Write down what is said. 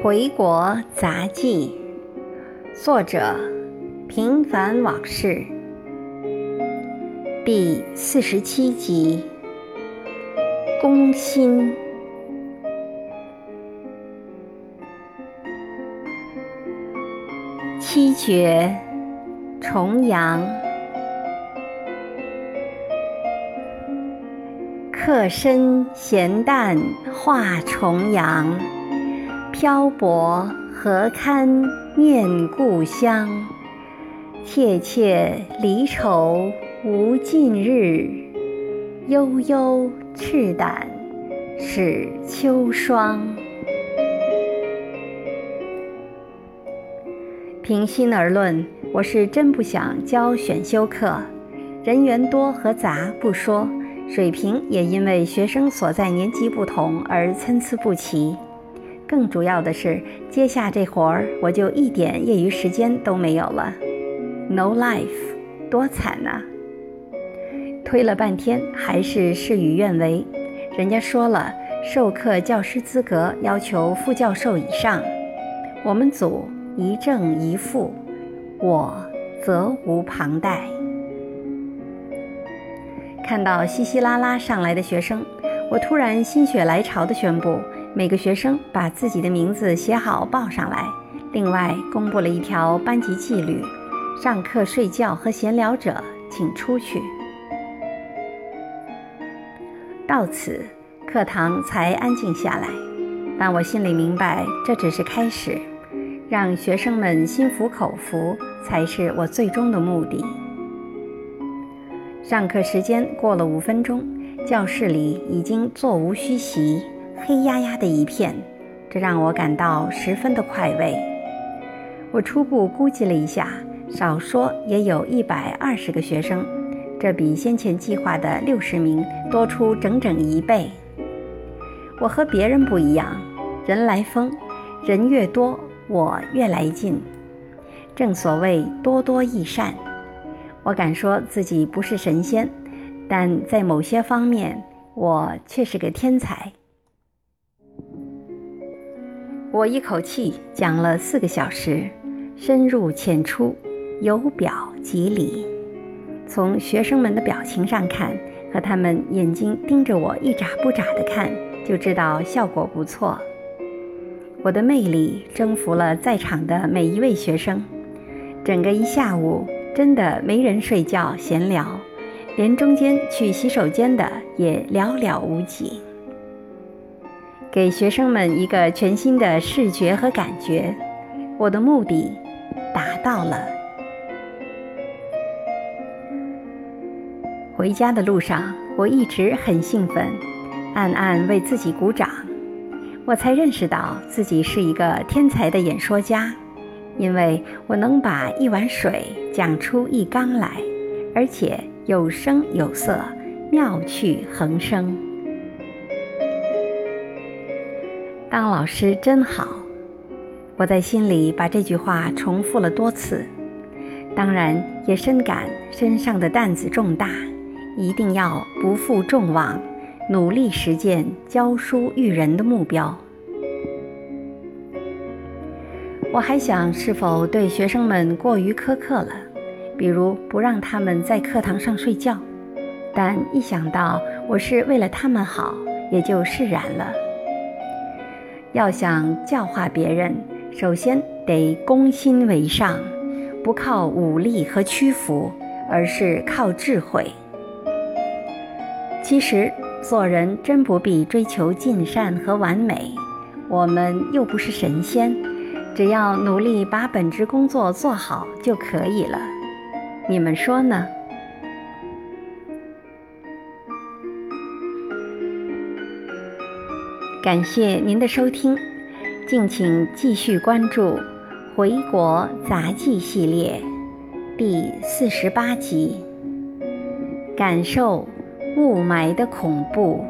《回国杂记》，作者：平凡往事，第四十七集。攻心，七绝，重阳，客身闲淡化重阳。漂泊何堪念故乡？切切离愁无尽日，悠悠赤胆始秋霜。平心而论，我是真不想教选修课，人员多和杂不说，水平也因为学生所在年级不同而参差不齐。更主要的是，接下这活儿，我就一点业余时间都没有了，no life，多惨呐！推了半天，还是事与愿违。人家说了，授课教师资格要求副教授以上，我们组一正一负，我责无旁贷。看到稀稀拉拉上来的学生，我突然心血来潮地宣布。每个学生把自己的名字写好报上来。另外，公布了一条班级纪律：上课睡觉和闲聊者请出去。到此，课堂才安静下来。但我心里明白，这只是开始，让学生们心服口服才是我最终的目的。上课时间过了五分钟，教室里已经座无虚席。黑压压的一片，这让我感到十分的快慰。我初步估计了一下，少说也有一百二十个学生，这比先前计划的六十名多出整整一倍。我和别人不一样，人来疯，人越多，我越来劲。正所谓多多益善。我敢说自己不是神仙，但在某些方面，我却是个天才。我一口气讲了四个小时，深入浅出，由表及里。从学生们的表情上看，和他们眼睛盯着我一眨不眨地看，就知道效果不错。我的魅力征服了在场的每一位学生。整个一下午，真的没人睡觉闲聊，连中间去洗手间的也寥寥无几。给学生们一个全新的视觉和感觉，我的目的达到了。回家的路上，我一直很兴奋，暗暗为自己鼓掌。我才认识到自己是一个天才的演说家，因为我能把一碗水讲出一缸来，而且有声有色，妙趣横生。当老师真好，我在心里把这句话重复了多次。当然，也深感身上的担子重大，一定要不负众望，努力实践教书育人的目标。我还想是否对学生们过于苛刻了，比如不让他们在课堂上睡觉。但一想到我是为了他们好，也就释然了。要想教化别人，首先得攻心为上，不靠武力和屈服，而是靠智慧。其实做人真不必追求尽善和完美，我们又不是神仙，只要努力把本职工作做好就可以了。你们说呢？感谢您的收听，敬请继续关注《回国杂技》系列第四十八集，感受雾霾的恐怖。